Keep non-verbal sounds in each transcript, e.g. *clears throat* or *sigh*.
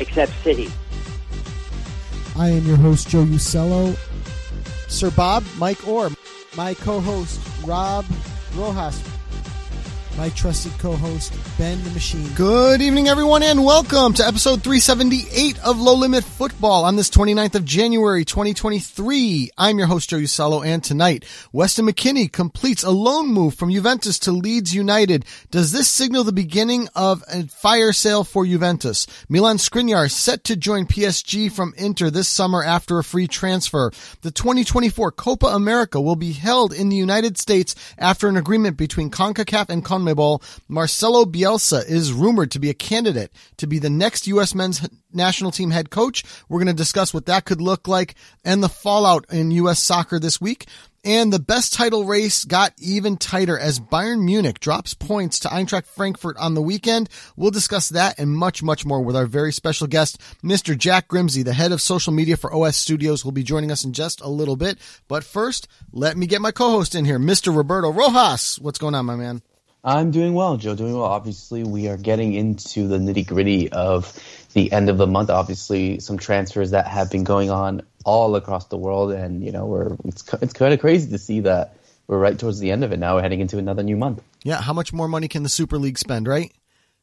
except City. I am your host, Joe Usello. Sir Bob, Mike Orr, my co-host, Rob Rojas, my trusted co-host, Ben the Machine. Good evening, everyone, and welcome to episode 378 of Low Limit Football on this 29th of January, 2023. I'm your host, Joe Usello, and tonight, Weston McKennie completes a loan move from Juventus to Leeds United. Does this signal the beginning of a fire sale for Juventus? Milan Skriniar set to join PSG from Inter this summer after a free transfer. The 2024 Copa America will be held in the United States after an agreement between CONCACAF and CONMEBOL. Marcelo Bielsa is rumored to be a candidate to be the next U.S. men's national team head coach. We're going to discuss what that could look like and the fallout in U.S. soccer this week. And the best title race got even tighter as Bayern Munich drops points to Eintracht Frankfurt on the weekend. We'll discuss that and much, much more with our very special guest, Mr. Jack Grimsey, the head of social media for OS Studios, will be joining us in just a little bit. But first, let me get my co-host in here, Mr. Roberto Rojas. What's going on, my man? I'm doing well, Joe. Doing well. Obviously, we are getting into the nitty gritty of the end of the month. Obviously, some transfers that have been going on all across the world, and you know, we're it's it's kind of crazy to see that we're right towards the end of it now. We're heading into another new month. Yeah, how much more money can the Super League spend, right?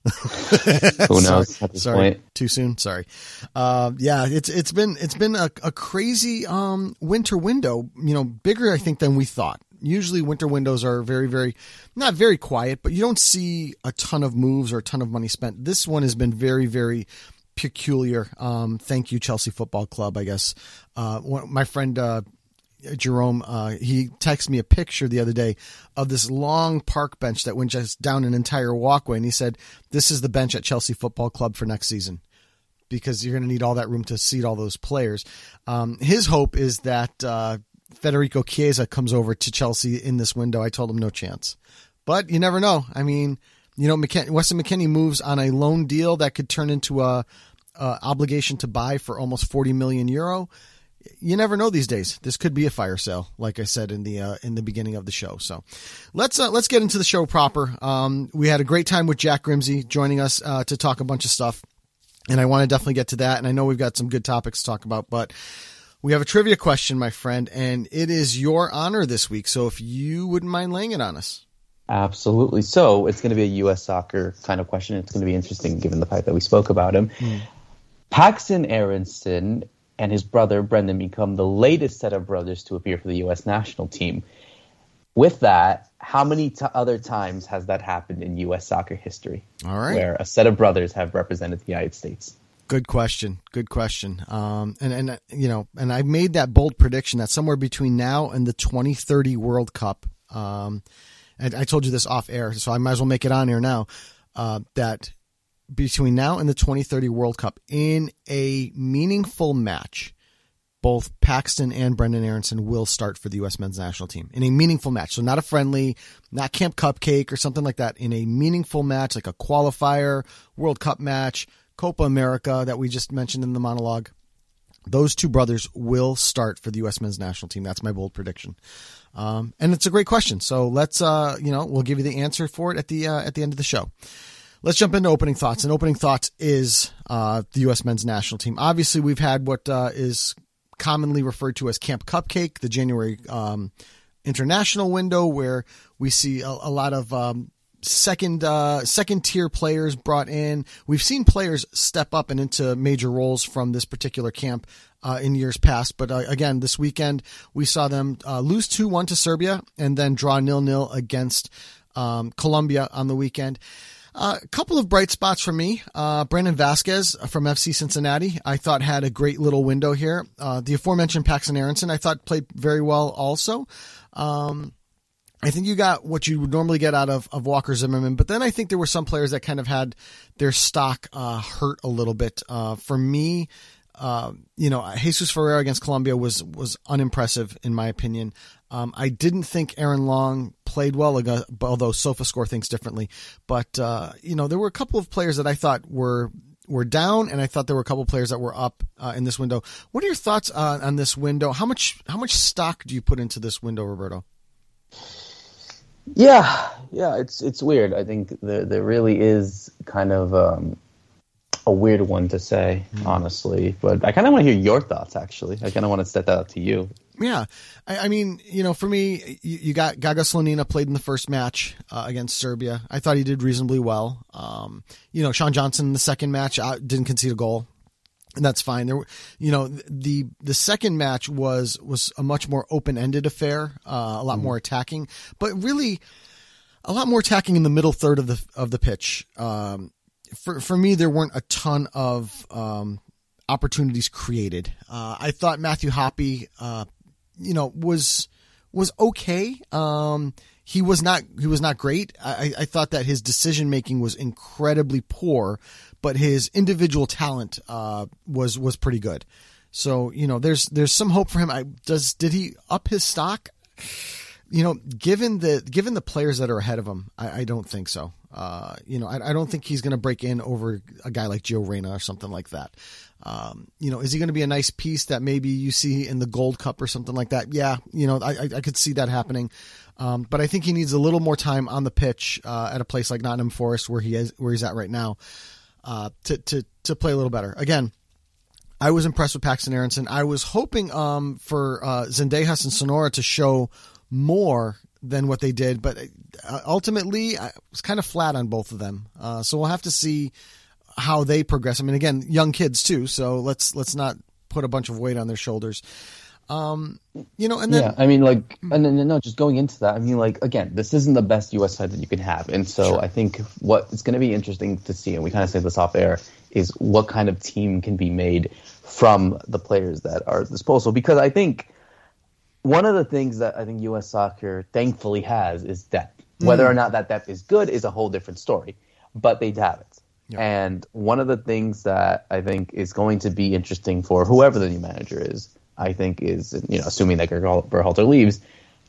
*laughs* Who knows? sorry, sorry. too soon. Sorry. Uh, yeah, it's it's been it's been a, a crazy um, winter window. You know, bigger I think than we thought usually winter windows are very very not very quiet but you don't see a ton of moves or a ton of money spent. This one has been very very peculiar. Um, thank you chelsea football club i guess. Uh, my friend uh, jerome uh, he texted me a picture the other day of this long park bench that went just down an entire walkway and he said this is the bench at chelsea football club for next season because you're going to need all that room to seat all those players. Um, his hope is that uh, Federico Chiesa comes over to Chelsea in this window. I told him no chance. But you never know. I mean, you know, Weston McKennie moves on a loan deal that could turn into a, a, obligation to buy for almost 40 million euro. You never know these days. This could be a fire sale, like I said in the uh, in the beginning of the show. So let's uh, let's get into the show proper. Um, we had a great time with Jack Grimsey joining us uh, to talk a bunch of stuff, and I want to definitely get to that. And I know we've got some good topics to talk about, but we have a trivia question, my friend, and it is your honor this week. So if you wouldn't mind laying it on us. Absolutely. So it's going to be a U.S. soccer kind of question. It's going to be interesting given the fact that we spoke about him. Mm. Paxten Aaronson and his brother Brenden become the latest set of brothers to appear for the U.S. national team. With that, how many t- other times has that happened in U.S. soccer history? All right. Where a set of brothers have represented the United States? Good question. Good question. Um, and and you know, and I made that bold prediction that somewhere between now and the 2030 World Cup, um, and I told you this off air, so I might as well make it on air now. Uh, that between now and the 2030 World Cup, in a meaningful match, both Paxten and Brenden Aaronson will start for the U.S. men's national team in a meaningful match. So not a friendly, not Camp Cupcake or something like that. In a meaningful match, like a qualifier, World Cup match Copa America that we just mentioned in the monologue. Those two brothers will start for the U.S. men's national team. That's my bold prediction. Um, and it's a great question. So let's, uh, you know, we'll give you the answer for it at the uh, at the end of the show. Let's jump into opening thoughts. And opening thoughts is uh, the U.S. men's national team. Obviously, we've had what uh, is commonly referred to as Camp Cupcake, the January um, international window, where we see a, a lot of um, second uh, second tier players brought in. We've seen players step up and into major roles from this particular camp uh, in years past. But uh, again, this weekend we saw them uh, lose two one to Serbia and then draw nil nil against um, Colombia on the weekend. A couple of bright spots for me. Uh, Brandon Vazquez from FC Cincinnati, I thought had a great little window here. Uh, the aforementioned Paxten Aaronson, I thought played very well also. Um, I think you got what you would normally get out of, of Walker Zimmerman, but then I think there were some players that kind of had their stock uh, hurt a little bit. Uh, for me, uh, you know, Jesus Ferreira against Colombia was was unimpressive in my opinion. Um, I didn't think Aaron Long played well, although SofaScore thinks differently. But uh, you know, there were a couple of players that I thought were were down, and I thought there were a couple of players that were up uh, in this window. What are your thoughts uh, on this window? How much how much stock do you put into this window, Roberto? Yeah, yeah, it's it's weird. I think there there really is kind of um, a weird one to say, mm. honestly. But I kind of want to hear your thoughts. Actually, I kind of want to set that up to you. Yeah, I, I mean, you know, for me, you, you, got Gaga Slonina played in the first match uh, against Serbia. I thought he did reasonably well. Um, you know, Sean Johnson in the second match uh, didn't concede a goal and that's fine. There, you know, the the second match was was a much more open ended affair, uh, a lot mm more attacking, but really a lot more attacking in the middle third of the of the pitch. Um, for for me, there weren't a ton of um, opportunities created. Uh, I thought Matthew Hoppe, uh, you know, was was okay. Um, he was not he was not great. I, I thought that his decision making was incredibly poor, but his individual talent uh, was was pretty good. So you know, there's there's some hope for him. I, does did he up his stock? You know, given the given the players that are ahead of him, I, I don't think so. Uh, you know, I, I, don't think he's going to break in over a guy like Gio Reyna or something like that. Um, you know, is he going to be a nice piece that maybe you see in the Gold Cup or something like that? Yeah, you know, I, I could see that happening. Um, but I think he needs a little more time on the pitch uh, at a place like Nottingham Forest, where he is, where he's at right now uh, to to to play a little better. Again, I was impressed with Paxten Aaronson. I was hoping um, for uh, Zendejas and Sonora to show more than what they did, but uh, ultimately I was kind of flat on both of them. Uh, so we'll have to see how they progress. I mean, again, young kids too, so let's let's not put a bunch of weight on their shoulders. Um, you know, and then yeah, I mean, like, and then no, just going into that, I mean, like, again, this isn't the best U.S. side that you can have, and so sure. I think what it's going to be interesting to see, and we kind of say this off air, is what kind of team can be made from the players that are at disposal. Because I think one of the things that I think U.S. soccer thankfully has is depth. Mm. Whether or not that depth is good is a whole different story, but they have it. Yeah. And one of the things that I think is going to be interesting for whoever the new manager is I think is you know assuming that Berhalter leaves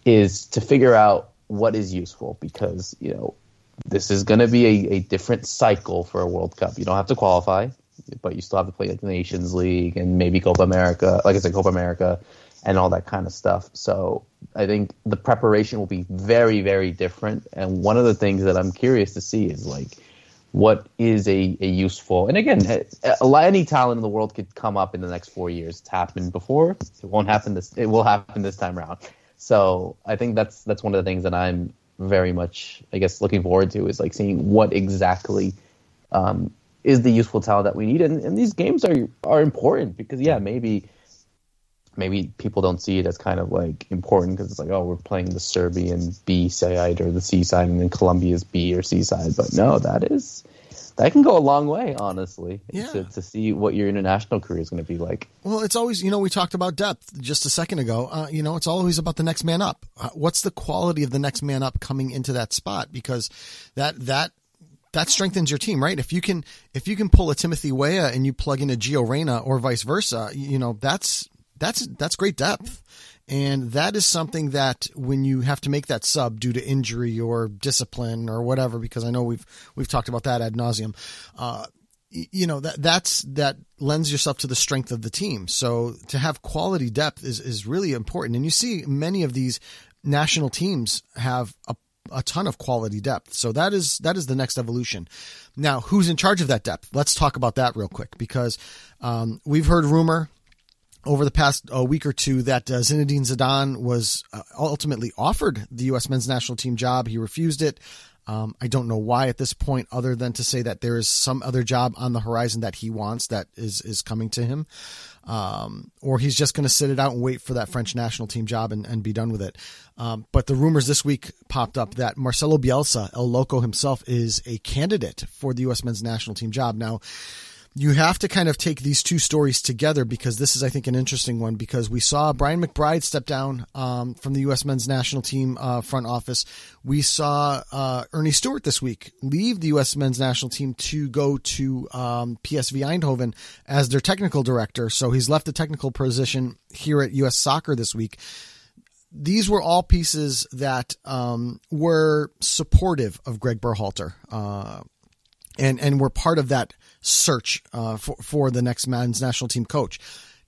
is to figure out what is useful because you know this is going to be a, a different cycle for a World Cup. You don't have to qualify, but you still have to play like the Nations League and maybe Copa America, like I said, Copa America, and all that kind of stuff. So I think the preparation will be very, very different. And one of the things that I'm curious to see is like what is a, a useful and again a, any talent in the world could come up in the next four years. It's happened before. It won't happen this it will happen this time around. So i think that's that's one of the things that i'm very much i guess looking forward to is like seeing what exactly um, is the useful talent that we need. And, and these games are are important because yeah maybe maybe people don't see it as kind of like important because it's like, oh, we're playing the Serbian B side or the C side, and then Colombia's B or C side. But no, that is that can go a long way, honestly, yeah. to, to see what your international career is going to be like. Well, it's always, you know, we talked about depth just a second ago. Uh, you know, it's always about the next man up. Uh, what's the quality of the next man up coming into that spot? Because that that that strengthens your team, right? If you can if you can pull a Timothy Weah and you plug in a Gio Reyna or vice versa, you know, that's that's that's great depth. And that is something that when you have to make that sub due to injury or discipline or whatever, because I know we've we've talked about that ad nauseum, uh, you know that that's that lends yourself to the strength of the team. So to have quality depth is is really important, and you see many of these national teams have a a ton of quality depth. So that is that is the next evolution. Now, who's in charge of that depth? Let's talk about that real quick because um, we've heard rumor over the past uh, week or two that uh, Zinedine Zidane was uh, ultimately offered the U.S. men's national team job. He refused it. Um, I don't know why at this point, other than to say that there is some other job on the horizon that he wants that is is coming to him, um, or he's just going to sit it out and wait for that French national team job and, and be done with it. Um, but the rumors this week popped up that Marcelo Bielsa, El Loco himself, is a candidate for the U.S. men's national team job. Now, you have to kind of take these two stories together because this is, I think, an interesting one because we saw Brian McBride step down um, from the U.S. men's national team uh, front office. We saw uh, Ernie Stewart this week leave the U.S. men's national team to go to um, PSV Eindhoven as their technical director. So he's left the technical position here at U.S. Soccer this week these were all pieces that um, were supportive of Greg Berhalter, uh, and and were part of that search uh, for for the next men's national team coach.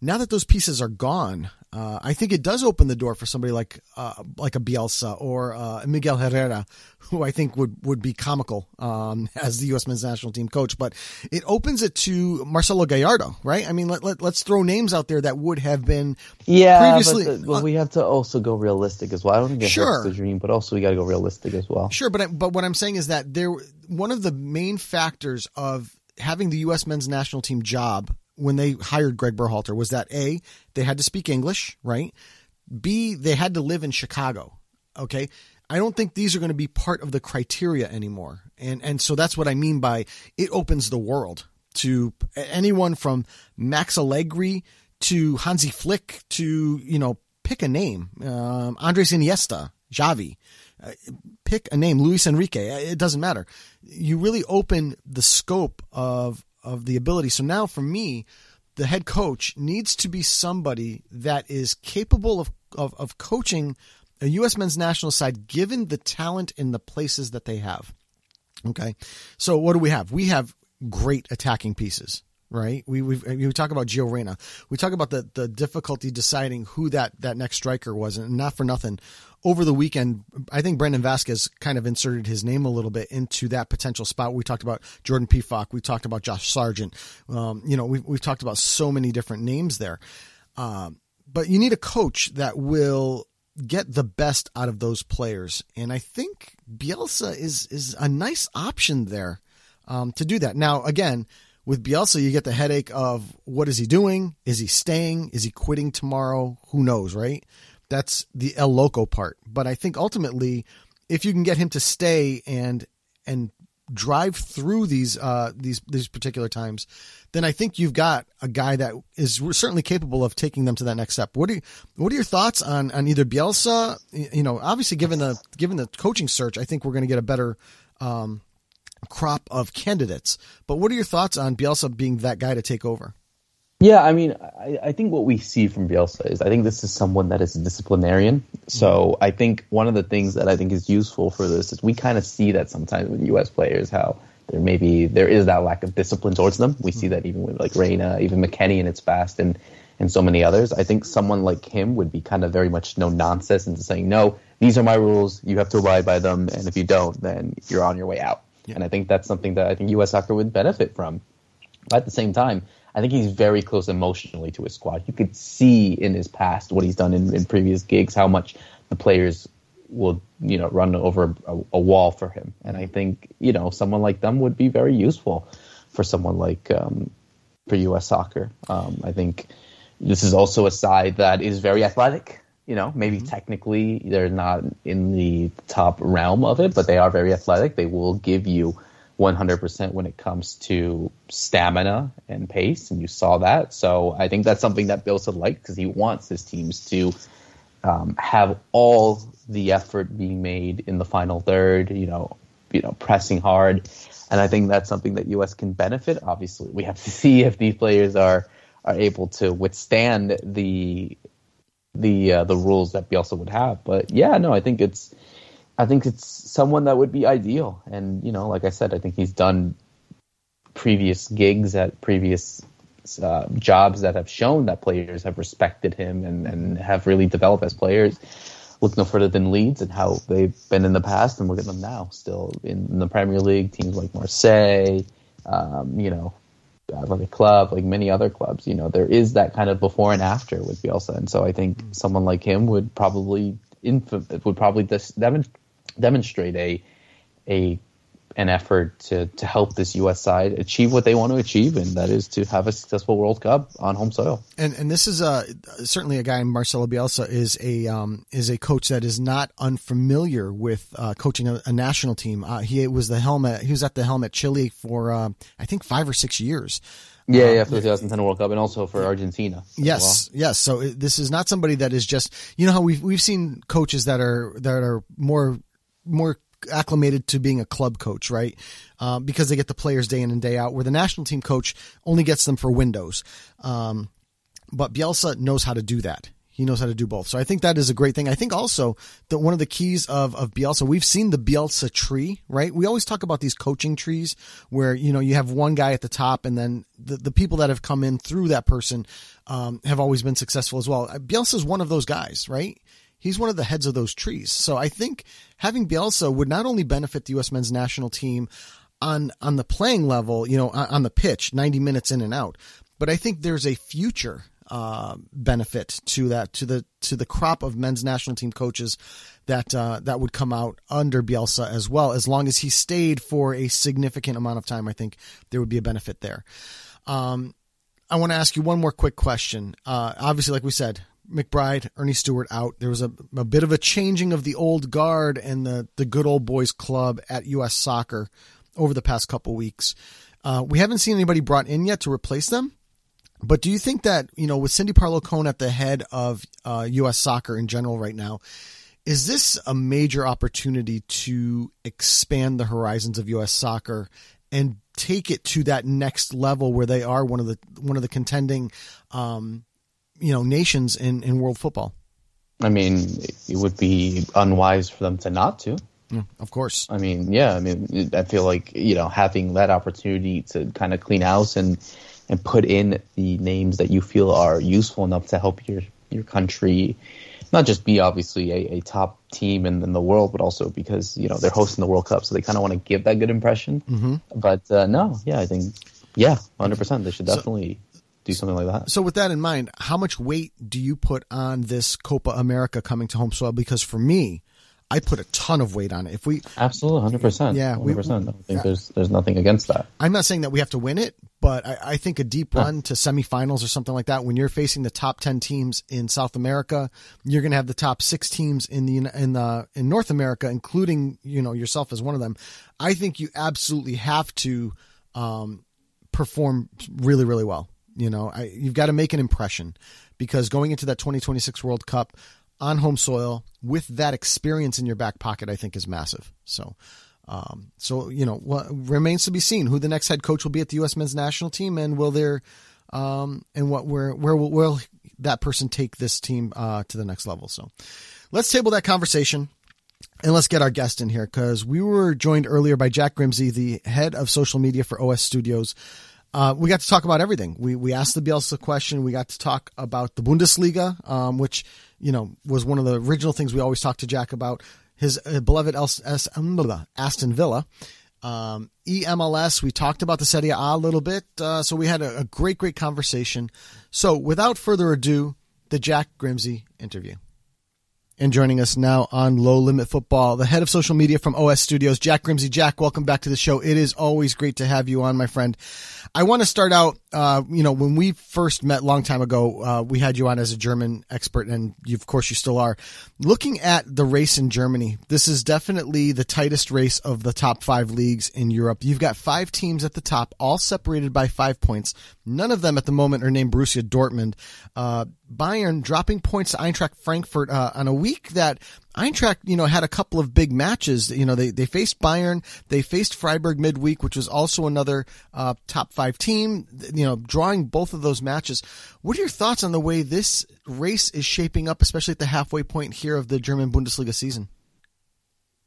Now that those pieces are gone, uh, I think it does open the door for somebody like uh, like a Bielsa or uh, Miguel Herrera, who I think would would be comical um, *laughs* as the U.S. men's national team coach. But it opens it to Marcelo Gallardo, right? I mean, let, let us throw names out there that would have been yeah. Previously, but, the, well, we have to also go realistic as well. I don't think sure. that's the dream, but also we got to go realistic as well. Sure, but I, but what I'm saying is that there one of the main factors of having the U.S. men's national team job when they hired Greg Berhalter was that A, they had to speak English, right? B, they had to live in Chicago. Okay. I don't think these are going to be part of the criteria anymore. And and so that's what I mean by it opens the world to anyone from Max Allegri to Hansi Flick to, you know, pick a name. Um, Andres Iniesta, Xavi. Uh, pick a name, Luis Enrique. It doesn't matter. You really open the scope of of the ability. So now for me, the head coach needs to be somebody that is capable of, of, of coaching a U.S. men's national side given the talent in the places that they have. Okay. So what do we have? We have great attacking pieces right? We we we talk about Gio Reyna. We talk about the the difficulty deciding who that that next striker was, and not for nothing over the weekend, I think Brandon Vazquez kind of inserted his name a little bit into that potential spot. We talked about Jordan Pefok. We talked about Josh Sargent. Um, you know, we've, we've talked about so many different names there. Um, but you need a coach that will get the best out of those players. And I think Bielsa is, is a nice option there um, to do that. Now, again, with Bielsa, you get the headache of what is he doing? Is he staying? Is he quitting tomorrow? Who knows, right? That's the El Loco part. But I think ultimately, if you can get him to stay and and drive through these uh, these these particular times, then I think you've got a guy that is certainly capable of taking them to that next step. What are you, what are your thoughts on on either Bielsa? You know, obviously given the given the coaching search, I think we're going to get a better um, crop of candidates. But what are your thoughts on Bielsa being that guy to take over? Yeah, I mean, I, I, think what we see from Bielsa is I think this is someone that is a disciplinarian. So mm-hmm. I think one of the things that I think is useful for this is we kind of see that sometimes with U.S. players how there maybe there is that lack of discipline towards them. We see mm-hmm. that even with like Reyna, even McKennie in its past, and and so many others. I think someone like him would be kind of very much no nonsense into saying no, these are my rules, you have to abide by them, and if you don't, then you're on your way out. Yeah. And I think that's something that I think U.S. soccer would benefit from. But at the same time, I think he's very close emotionally to his squad. You could see in his past what he's done in, in previous gigs, how much the players will, you know, run over a, a, wall for him. And I think, you know, someone like them would be very useful for someone like um, for U.S. soccer. Um, I think this is also a side that is very athletic. You know, maybe mm-hmm. technically they're not in the top realm of it, but they are very athletic. They will give you 100% when it comes to stamina and pace, and you saw that. So I think that's something that Bill Bielsa liked because he wants his teams to um, have all the effort being made in the final third. You know, you know, pressing hard, and I think that's something that U.S. can benefit. Obviously, we have to see if these players are are able to withstand the the uh, the rules that Bielsa would have. But yeah, no, I think it's I think it's someone that would be ideal. And you know, like I said, I think he's done previous gigs at previous uh, jobs that have shown that players have respected him and, and have really developed as players. Look no further than Leeds and how they've been in the past, and look at them now, still in the Premier League. Teams like Marseille, um, you know, like a club, like many other clubs. You know, there is that kind of before and after with Bielsa, and so I think mm. someone like him would probably inf- would probably dis- demonstrate a a an effort to, to help this U.S. side achieve what they want to achieve, and that is to have a successful World Cup on home soil. And and this is a certainly a guy. Marcelo Bielsa is a um, is a coach that is not unfamiliar with uh, coaching a, a, national team. Uh, he was the helmet. He was at the helmet Chile for uh, I think five or six years. Yeah, yeah, for the 2010 World Cup and also for Argentina. Yes, well. yes. So this is not somebody that is just you know how we've we've seen coaches that are that are more more acclimated to being a club coach, right? Uh, because they get the players day in and day out, where the national team coach only gets them for windows. Um, but Bielsa knows how to do that. He knows how to do both. So I think that is a great thing. I think also that one of the keys of, of Bielsa, we've seen the Bielsa tree, right? We always talk about these coaching trees where, you know, you have one guy at the top and then the, the people that have come in through that person, um, have always been successful as well. Bielsa is one of those guys, right? He's one of the heads of those trees. So I think having Bielsa would not only benefit the U.S. men's national team on on the playing level, you know, on the pitch, 90 minutes in and out, but I think there's a future uh, benefit to that to the to the crop of men's national team coaches that uh, that would come out under Bielsa as well. As long as he stayed for a significant amount of time, I think there would be a benefit there. Um, I want to ask you one more quick question. Uh, obviously, like we said, McBride, Ernie Stewart out. There was a, a bit of a changing of the old guard and the, the good old boys club at U.S. Soccer over the past couple weeks. Uh, we haven't seen anybody brought in yet to replace them. But do you think that, you know, with Cindy Parlow Cone at the head of uh, U.S. soccer in general right now, is this a major opportunity to expand the horizons of U.S. soccer and take it to that next level where they are one of the one of the contending um, you know nations in in world football. I mean, it would be unwise for them to not to. Yeah, of course. I mean, yeah. I mean, I feel like you know having that opportunity to kind of clean house and and put in the names that you feel are useful enough to help your your country not just be obviously a, a top team in, in, the world, but also because you know they're hosting the World Cup, so they kind of want to give that good impression. Mm-hmm. But uh, no, yeah, I think yeah, hundred percent. They should definitely do something like that. So, with that in mind, how much weight do you put on this Copa America coming to home soil? Because for me, I put a ton of weight on it. If we absolutely hundred percent, yeah, hundred percent. I think yeah. there's there's nothing against that. I'm not saying that we have to win it, but I, I think a deep run yeah. to semifinals or something like that. When you're facing the top ten teams in South America, you're going to have the top six teams in the in the in North America, including you know yourself as one of them. I think you absolutely have to um, perform really really well. You know, I, you've got to make an impression because going into that 2026 World Cup on home soil with that experience in your back pocket, I think is massive. So, um, so you know, what remains to be seen who the next head coach will be at the U.S. men's national team, and will there, um, and what where where will, will that person take this team uh, to the next level? So, let's table that conversation. And let's get our guest in here because we were joined earlier by Jack Grimsey, the head of social media for OS Studios. Uh, we got to talk about everything. We we asked the Bielsa question. We got to talk about the Bundesliga, um, which you know was one of the original things we always talked to Jack about. His uh, beloved Aston Villa, um, EMLS. We talked about the Serie A a little bit, uh, so we had a, a great great conversation. So without further ado, the Jack Grimsey interview. And joining us now on Low Limit Football, the head of social media from OS Studios, Jack Grimsey. Jack, welcome back to the show. It is always great to have you on, my friend. I want to start out, uh, you know, when we first met long time ago, uh, we had you on as a German expert, and you, of course you still are. Looking at the race in Germany, this is definitely the tightest race of the top five leagues in Europe. You've got five teams at the top, all separated by five points. None of them at the moment are named Borussia Dortmund. Uh, Bayern dropping points to Eintracht Frankfurt uh, on a week that Eintracht, you know, had a couple of big matches. You know, they, they faced Bayern, they faced Freiburg midweek, which was also another uh, top five team. You know, drawing both of those matches. What are your thoughts on the way this race is shaping up, especially at the halfway point here of the German Bundesliga season?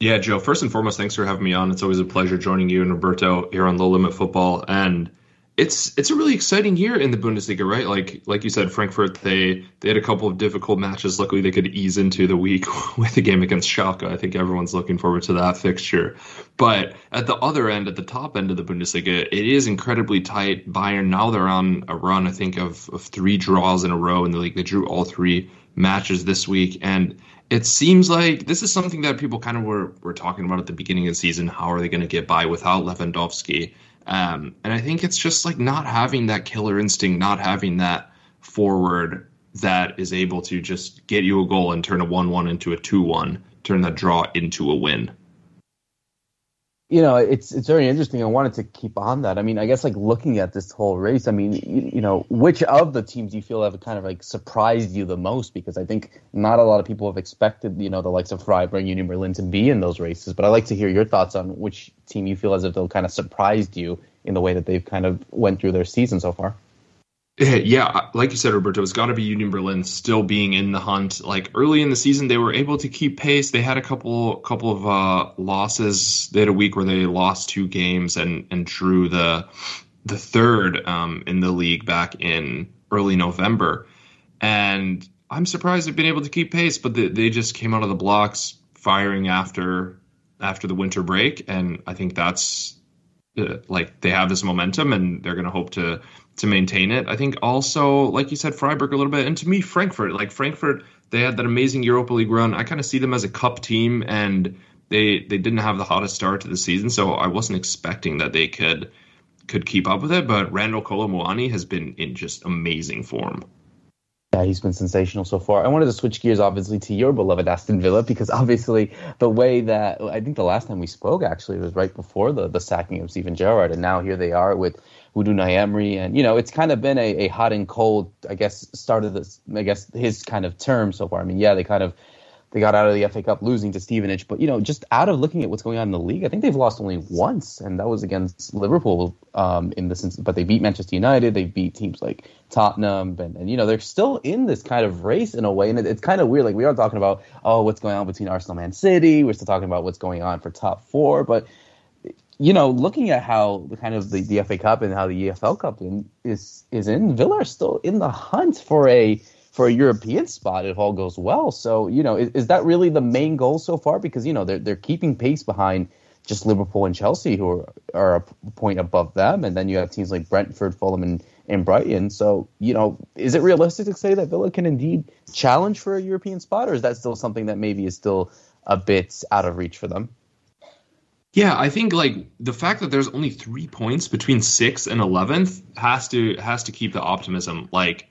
Yeah, Joe. First and foremost, thanks for having me on. It's always a pleasure joining you and Roberto here on Low Limit Football. And it's it's a really exciting year in the Bundesliga, right? Like like you said, Frankfurt they they had a couple of difficult matches. Luckily, they could ease into the week *laughs* with the game against Schalke. I think everyone's looking forward to that fixture. But at the other end, at the top end of the Bundesliga, it is incredibly tight. Bayern now they're on a run, I think, of of three draws in a row in the league. They drew all three matches this week, and it seems like this is something that people kind of were were talking about at the beginning of the season. How are they going to get by without Lewandowski? Um, and I think it's just like not having that killer instinct, not having that forward that is able to just get you a goal and turn a 1 1 into a 2 1, turn that draw into a win. You know, it's it's very interesting. I wanted to keep on that. I mean, I guess like looking at this whole race, I mean, you, you know, which of the teams do you feel have kind of like surprised you the most? Because I think not a lot of people have expected, you know, the likes of Freiburg, Union Berlin to be in those races. But I'd like to hear your thoughts on which team you feel as if they'll kind of surprised you in the way that they've kind of went through their season so far. *laughs* Yeah, like you said, Roberto, it's got to be Union Berlin still being in the hunt. Like early in the season, they were able to keep pace. They had a couple couple of uh, losses. They had a week where they lost two games and and drew the the third um, in the league back in early November. And I'm surprised they've been able to keep pace, but they, they just came out of the blocks firing after after the winter break, and I think that's uh, like they have this momentum and they're going to hope to to maintain it. I think also, like you said, Freiburg a little bit, and to me, Frankfurt. Like Frankfurt, they had that amazing Europa League run. I kind of see them as a cup team, and they they didn't have the hottest start to the season, so I wasn't expecting that they could could keep up with it. But Randal Kolo Muani has been in just amazing form. Yeah, he's been sensational so far. I wanted to switch gears, obviously, to your beloved Aston Villa because *laughs* obviously the way that I think the last time we spoke actually was right before the the sacking of Steven Gerrard, and now here they are with Unai Emery, and you know it's kind of been a, a hot and cold, I guess, start of this, I guess, his kind of term so far. I mean, yeah, they kind of they got out of the FA Cup losing to Stevenage, but you know, just out of looking at what's going on in the league, I think they've lost only once, and that was against Liverpool. Um, in the sense, but they beat Manchester United, they beat teams like Tottenham, and, and you know they're still in this kind of race in a way, and it, it's kind of weird. Like we are talking about, oh, what's going on between Arsenal, Man City. We're still talking about what's going on for top four, but you know, looking at how the kind of the, the FA Cup and how the EFL Cup in, is is in, Villa are still in the hunt for a for a European spot if all goes well. So, you know, is, is, that really the main goal so far? Because, you know, they're, they're keeping pace behind just Liverpool and Chelsea, who are, are a point above them. And then you have teams like Brentford, Fulham, and, and Brighton. So, you know, is it realistic to say that Villa can indeed challenge for a European spot, or is that still something that maybe is still a bit out of reach for them? Yeah, I think like the fact that there's only three points between sixth and eleventh has to has to keep the optimism. Like,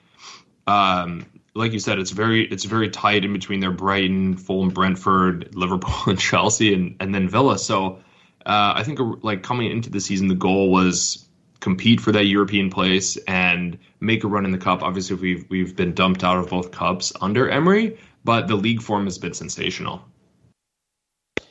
um, like you said, it's very it's very tight in between their Brighton, Fulham, Brentford, Liverpool, *laughs* and Chelsea, and and then Villa. So uh, I think like coming into the season, the goal was compete for that European place and make a run in the cup. Obviously, we've we've been dumped out of both cups under Emery, but the league form has been sensational.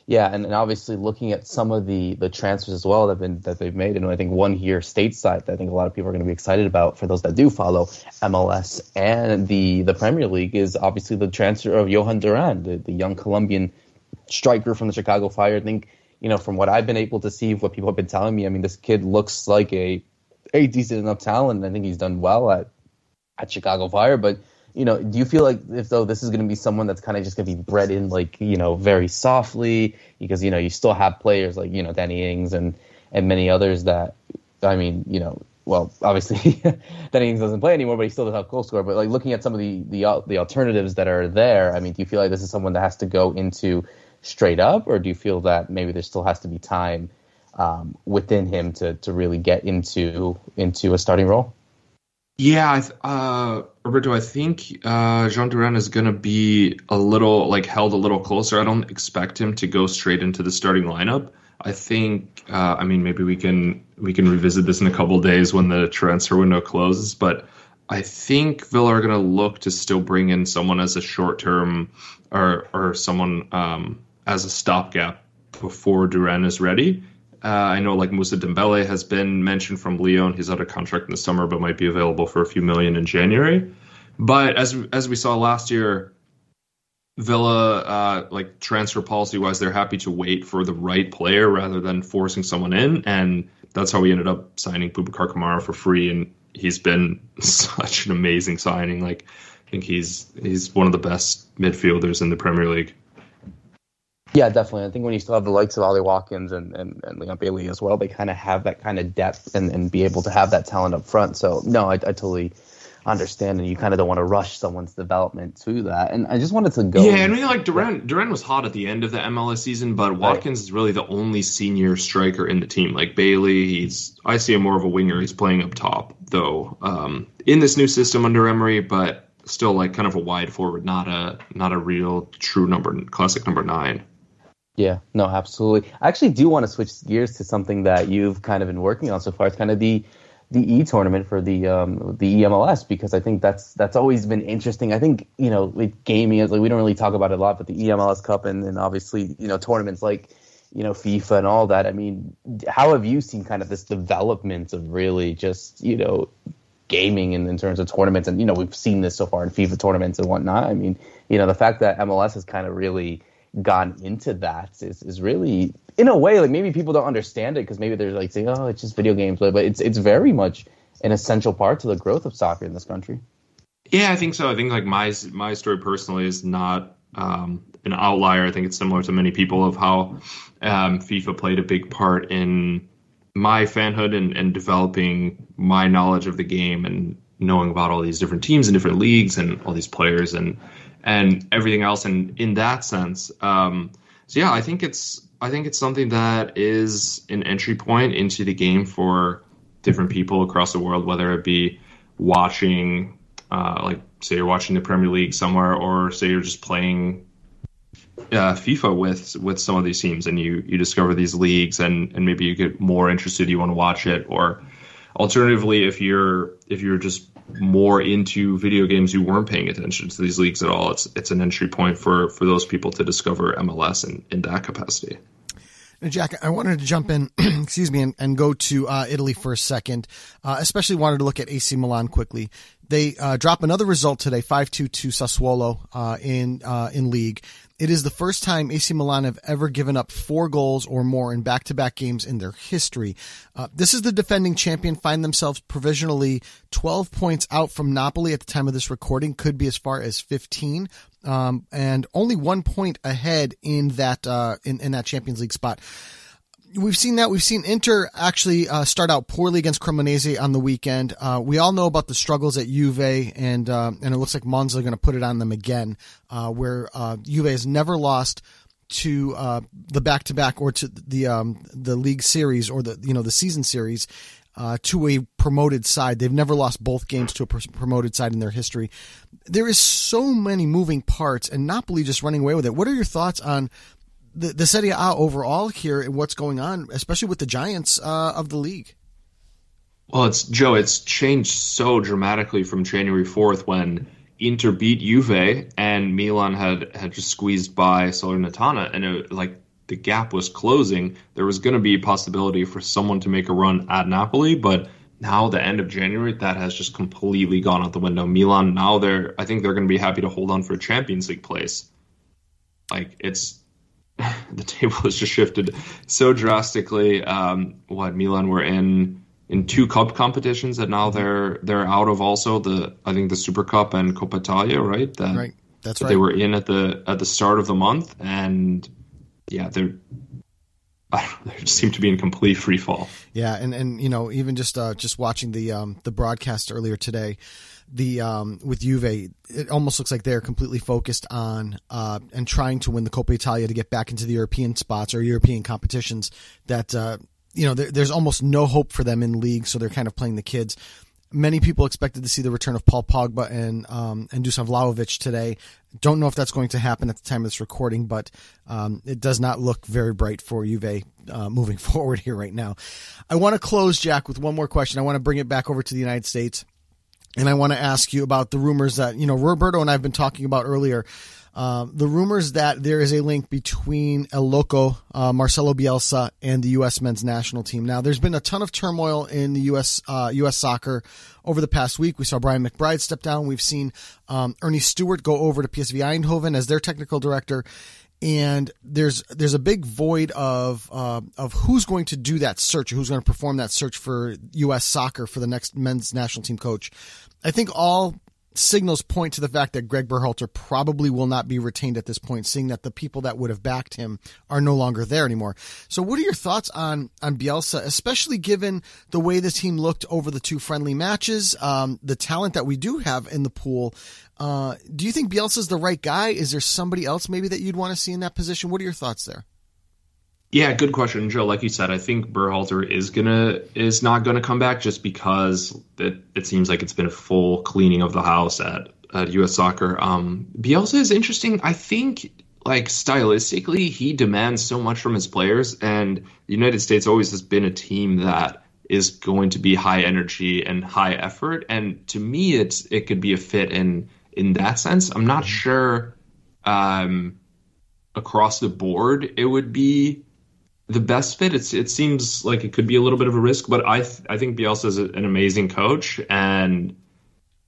Yeah, and, and obviously looking at some of the the transfers as well that been that they've made, and I think one here stateside that I think a lot of people are going to be excited about for those that do follow MLS and the the Premier League is obviously the transfer of Johan Duran, the, the young Colombian striker from the Chicago Fire. I think you know from what I've been able to see, what people have been telling me, I mean this kid looks like a a decent enough talent. I think he's done well at at Chicago Fire, but you know, do you feel like if though this is going to be someone that's kind of just going to be bred in like you know very softly? Because you know you still have players like you know Danny Ings and and many others that I mean you know well obviously *laughs* Danny Ings doesn't play anymore but he still does have goal score but like looking at some of the the the alternatives that are there I mean do you feel like this is someone that has to go into straight up? Or do you feel that maybe there still has to be time um, within him to to really get into into a starting role? Yeah, uh, Roberto, I think uh, Jhoan Duran is going to be a little like held a little closer. I don't expect him to go straight into the starting lineup. I think, uh, I mean, maybe we can we can revisit this in a couple days when the transfer window closes. But I think Villa are going to look to still bring in someone as a short term or or someone um, as a stopgap before Duran is ready. Uh, I know like Moussa Dembele has been mentioned from Lyon. He's out of contract in the summer, but might be available for a few million in January. But as as we saw last year, Villa, uh, like transfer policy wise, they're happy to wait for the right player rather than forcing someone in, and that's how we ended up signing Boubacar Kamara for free, and he's been *laughs* such an amazing signing. Like, I think he's he's one of the best midfielders in the Premier League. Yeah, definitely. I think when you still have the likes of Ollie Watkins and, and, and Leon Bailey as well, they kind of have that kind of depth and, and be able to have that talent up front. So, no, I, I totally understand, and you kind of don't want to rush someone's development to that. And I just wanted to go. Yeah, I mean, like Duran, Duran was hot at the end of the MLS season, but Watkins right. is really the only senior striker in the team. Like Bailey, he's I see him more of a winger. He's playing up top though um, in this new system under Emery, but still like kind of a wide forward, not a not a real true number classic number nine. Yeah, no, absolutely. I actually do want to switch gears to something that you've kind of been working on so far. It's kind of the the E tournament for the um, the EMLS because I think that's that's always been interesting. I think you know with gaming, is like we don't really talk about it a lot, but the EMLS Cup and then obviously you know tournaments like you know FIFA and all that. I mean, how have you seen kind of this development of really just you know gaming in, in terms of tournaments? And you know we've seen this so far in FIFA tournaments and whatnot. I mean, you know the fact that MLS has kind of really gone into that is, is really in a way like maybe people don't understand it because maybe they're like saying oh it's just video games but, it's it's very much an essential part to the growth of soccer in this country. Yeah i think so. I think like my my story personally is not um, an outlier. I think it's similar to many people of how um, fifa played a big part in my fanhood and, and developing my knowledge of the game and knowing about all these different teams and different leagues and all these players and and everything else. And in that sense, um, so yeah, I think it's I think it's something that is an entry point into the game for different people across the world, whether it be watching, uh, like say you're watching the Premier League somewhere, or say you're just playing uh, FIFA with with some of these teams, and you you discover these leagues, and and maybe you get more interested, you want to watch it, or alternatively, if you're if you're just more into video games who weren't paying attention to these leagues at all, it's it's an entry point for for those people to discover MLS in, in that capacity. Jack, I wanted to jump in, *clears throat* excuse me, and, and go to uh, Italy for a second. Uh, especially wanted to look at AC Milan quickly. They uh, drop another result today, five two to Sassuolo uh, in uh, in league. It is the first time AC Milan have ever given up four goals or more in back to back games in their history. Uh, this is the defending champion, find themselves provisionally 12 points out from Napoli at the time of this recording, could be as far as 15. Um, and only one point ahead in that uh, in, in that Champions League spot we've seen that. We've seen Inter actually uh, start out poorly against Cremonese on the weekend. Uh, we all know about the struggles at Juve, and uh, and it looks like Monza are going to put it on them again, uh, where uh, Juve has never lost to uh, the back to back or to the um, the league series or the you know the season series. to a promoted side, they've never lost both games to a promoted side in their history. There is so many moving parts, and Napoli just running away with it. What are your thoughts on the the Serie A overall here and what's going on, especially with the Giants uh, of the league. Well, it's Joe. It's changed so dramatically from January fourth when Inter beat Juve and Milan had had just squeezed by Salernitana, and it, like the gap was closing. There was going to be a possibility for someone to make a run at Napoli, but now the end of January that has just completely gone out the window. Milan now they're I think they're going to be happy to hold on for a Champions League place. Like it's *laughs* the table has just shifted so drastically. Um, what Milan were in in two cup competitions that now they're they're out of also the I think the Super Cup and Coppa Italia, right? That, right. That's that right. They were in at the at the start of the month, and yeah, they're they just seem to be in complete free fall. Yeah, and and you know even just uh, just watching the um, the broadcast earlier today, the um, with Juve, it almost looks like they're completely focused on uh, and trying to win the Coppa Italia to get back into the European spots or European competitions. That uh, you know, there, there's almost no hope for them in league, so they're kind of playing the kids. Many people expected to see the return of Paul Pogba and um, and Dusan Vlahovic today. Don't know if that's going to happen at the time of this recording, but um, it does not look very bright for Juve uh, moving *laughs* forward here right now. I want to close, Jack, with one more question. I want to bring it back over to the United States and I want to ask you about the rumors that you know Roberto and I've been talking about earlier um, the rumors that there is a link between El Loco, uh, Marcelo Bielsa, and the U.S. men's national team. Now, there's been a ton of turmoil in the U.S. Uh, U.S. soccer over the past week. We saw Brian McBride step down. We've seen um, Ernie Stewart go over to PSV Eindhoven as their technical director. And there's there's a big void of uh, of who's going to do that search, who's going to perform that search for U.S. soccer for the next men's national team coach. I think all signals point to the fact that Greg Berhalter probably will not be retained at this point, seeing that the people that would have backed him are no longer there anymore. So, what are your thoughts on on Bielsa, especially given the way the team looked over the two friendly matches, um, the talent that we do have in the pool? Uh, do you think Bielsa is the right guy? Is there somebody else maybe that you'd want to see in that position? What are your thoughts there? Yeah, good question, Joe. Like you said, I think Berhalter is gonna is not gonna come back just because it, it seems like it's been a full cleaning of the house at, at U.S. Soccer. Um, Bielsa is interesting. I think like stylistically, he demands so much from his players, and the United States always has been a team that is going to be high energy and high effort. And to me, it's it could be a fit in in that sense. I'm not sure um, across the board it would be the best fit. It's it seems like it could be a little bit of a risk, but I th- I think Bielsa is an amazing coach, and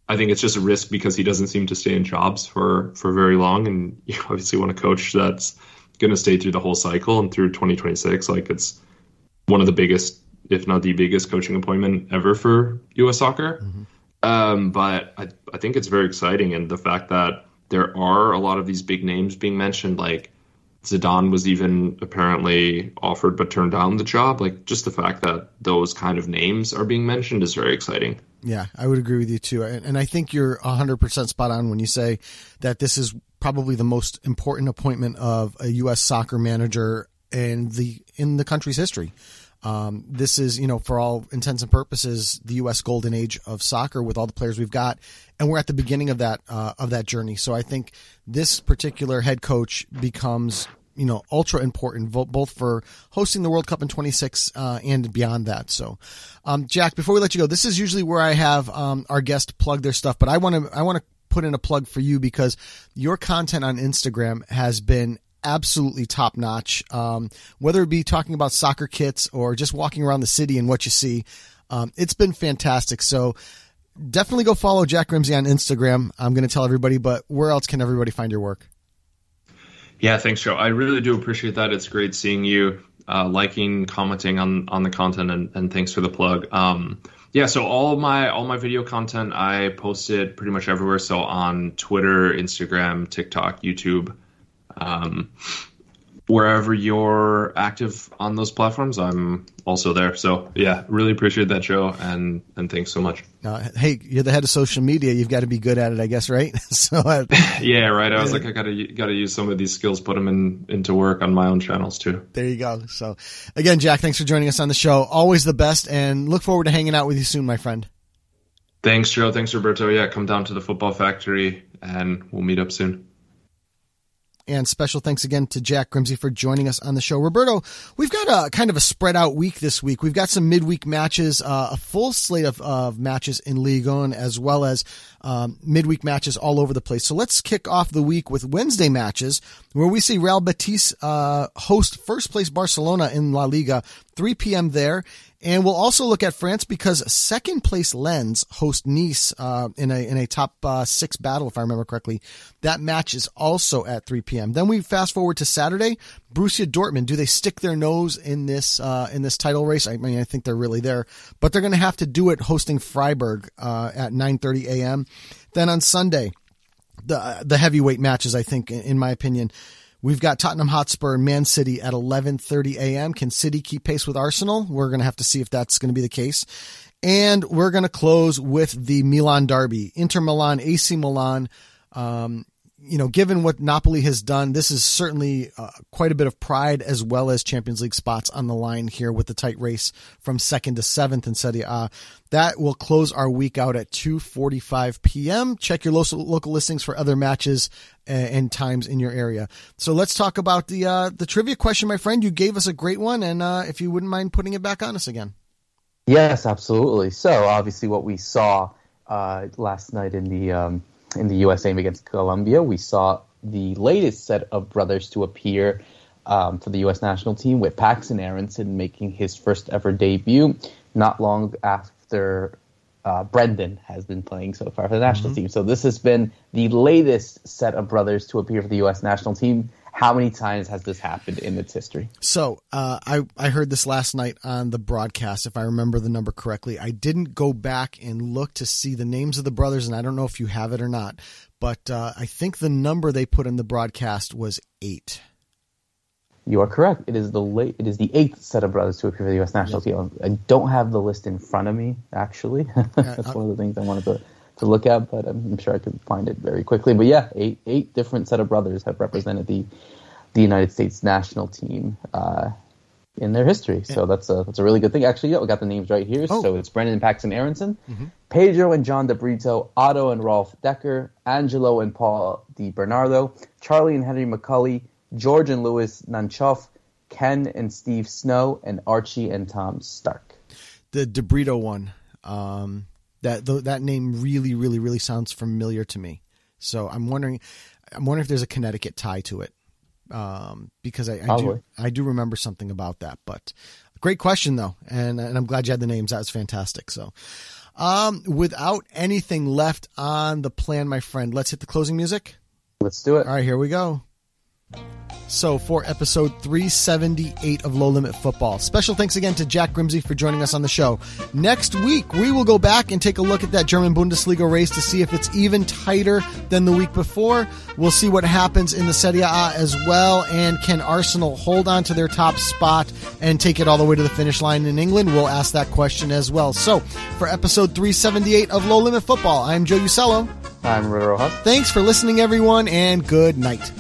I think it's just a risk because he doesn't seem to stay in jobs for for very long, and *laughs* you obviously want a coach that's going to stay through the whole cycle and through 2026. Like it's one of the biggest, if not the biggest, coaching appointment ever for U.S. soccer. Mm-hmm. Um, but I I think it's very exciting, and the fact that there are a lot of these big names being mentioned, like Zidane was even apparently offered but turned down the job. Like just the fact that those kind of names are being mentioned is very exciting. Yeah, I would agree with you too. And I think you're 100% spot on when you say that this is probably the most important appointment of a U.S. soccer manager in the in the country's history. Um, this is, you know, for all intents and purposes, the U.S. golden age of soccer with all the players we've got, and we're at the beginning of that uh, of that journey. So I think this particular head coach becomes, you know, ultra important both for hosting the World Cup in 26 uh, and beyond that. So, um, Jack, before we let you go, this is usually where I have um, our guest plug their stuff, but I want to I want to put in a plug for you because your content on Instagram has been absolutely top notch. Um, whether it be talking about soccer kits or just walking around the city and what you see, um, it's been fantastic. So definitely go follow Jack Grimsey on Instagram. I'm going to tell everybody, but where else can everybody find your work? Yeah, thanks, Joe. I really do appreciate that. It's great seeing you, uh, liking, commenting on on the content, and, and thanks for the plug. Um, yeah, so all my all my video content I posted pretty much everywhere. So on Twitter, Instagram, TikTok, YouTube. Um, wherever you're active on those platforms, I'm also there. So yeah, really appreciate that, Joe, and and thanks so much. Uh, hey, you're the head of social media. You've got to be good at it, I guess, right? *laughs* so uh, *laughs* yeah, right. I was like, I gotta gotta use some of these skills, put them in into work on my own channels too. There you go. So again, Jack, thanks for joining us on the show. Always the best, and look forward to hanging out with you soon, my friend. Thanks, Joe. Thanks, Roberto. Yeah, come down to the football factory, and we'll meet up soon. And special thanks again to Jack Grimsey for joining us on the show. Roberto, we've got a kind of a spread out week this week. We've got some midweek matches, uh, a full slate of, of matches in Ligue 1 as well as um, midweek matches all over the place. So let's kick off the week with Wednesday matches where we see Real Betis uh, host first place Barcelona in La Liga, 3 p.m. there. And we'll also look at France because second place Lens host Nice uh, in a in a top uh, six battle, if I remember correctly. That match is also at 3 p.m. Then we fast forward to Saturday. Borussia Dortmund. Do they stick their nose in this uh, in this title race? I mean, I think they're really there, but they're going to have to do it hosting Freiburg uh, at 9:30 a.m. Then on Sunday, the the heavyweight matches. I think, in my opinion. We've got Tottenham Hotspur and Man City at 11:30 a.m. Can City keep pace with Arsenal? We're going to have to see if that's going to be the case. And we're going to close with the Milan derby, Inter Milan, AC Milan. Um, you know, given what Napoli has done, this is certainly uh, quite a bit of pride as well as Champions League spots on the line here with the tight race from second to seventh in Serie A. That will close our week out at 2:45 p.m. Check your local local listings for other matches and times in your area. So let's talk about the uh, the trivia question, my friend. You gave us a great one, and uh, if you wouldn't mind putting it back on us again. Yes, absolutely. So obviously, what we saw uh, last night in the um, in the U.S. game against Colombia, we saw the latest set of brothers to appear um, for the U.S. national team, with Paxten Aaronson making his first ever debut not long after uh, Brenden has been playing so far for the national Mm-hmm. team. So this has been the latest set of brothers to appear for the U.S. national team. How many times has this happened in its history? So uh, I I heard this last night on the broadcast, if I remember the number correctly. I didn't go back and look to see the names of the brothers, and I don't know if you have it or not. But uh, I think the number they put in the broadcast was eight. You are correct. It is the late, it is the eighth set of brothers to appear for the U.S. national team. I don't have the list in front of me. Actually, *laughs* that's I- one of the things I wanted to, to look at, but I'm, sure I could find it very quickly. But yeah, eight eight different set of brothers have represented the the United States national team uh, in their history. So that's a that's a really good thing. Actually, yeah, we got the names right here. Oh. So it's Brenden Paxten Aaronson, Pedro and John DeBrito, Otto and Rolf Decker, Angelo and Paul Di Bernardo, Charlie and Henry McCulley, George and Louis Nanchoff, Ken and Steve Snow, and Archie and Tom Stark. The DeBrito one. Um, that th- that name really, really, really sounds familiar to me. So I'm wondering, I'm wondering if there's a Connecticut tie to it, um, because I, I do I do remember something about that. But great question though, and and I'm glad you had the names. That was fantastic. So, um, without anything left on the plan, my friend, let's hit the closing music. Let's do it. All right, here we go. So, for episode 378 of Low Limit Football, special thanks again to Jack Grimsey for joining us on the show. Next week, we will go back and take a look at that German Bundesliga race to see if it's even tighter than the week before. We'll see what happens in the Serie A as well, and can Arsenal hold on to their top spot and take it all the way to the finish line in England? We'll ask that question as well. So, for episode 378 of Low Limit Football, I'm Joe Usello. I'm Rojas. Thanks for listening, everyone, and good night.